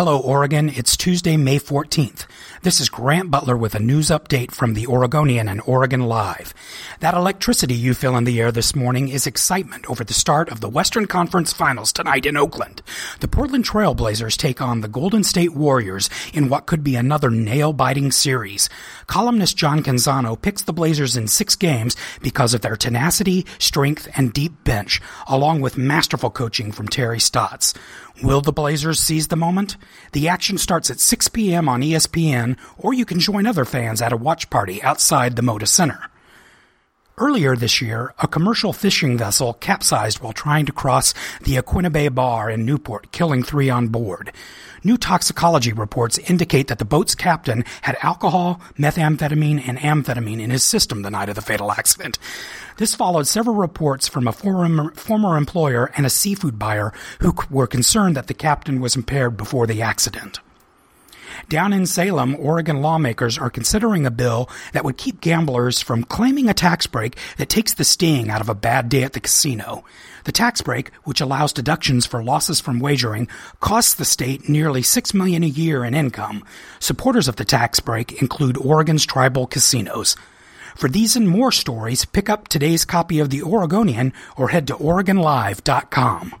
Hello, Oregon. It's Tuesday, May 14th. This is Grant Butler with a news update from the Oregonian and Oregon Live. That electricity you feel in the air this morning is excitement over the start of the Western Conference Finals tonight in Oakland. The Portland Trailblazers take on the Golden State Warriors in what could be another nail-biting series. Columnist John Canzano picks the Blazers in six games because of their tenacity, strength, and deep bench, along with masterful coaching from Terry Stotts. Will the Blazers seize the moment? The action starts at 6 p.m. on ESPN, or you can join other fans at a watch party outside the Moda Center. Earlier this year, a commercial fishing vessel capsized while trying to cross the Yaquina Bay Bar in Newport, killing three on board. New toxicology reports indicate that the boat's captain had alcohol, methamphetamine, and amphetamine in his system the night of the fatal accident. This followed several reports from a former, former employer and a seafood buyer who were concerned that the captain was impaired before the accident. Down in Salem, Oregon lawmakers are considering a bill that would keep gamblers from claiming a tax break that takes the sting out of a bad day at the casino. The tax break, which allows deductions for losses from wagering, costs the state nearly six million a year in income. Supporters of the tax break include Oregon's tribal casinos. For these and more stories, pick up today's copy of The Oregonian or head to OregonLive.com.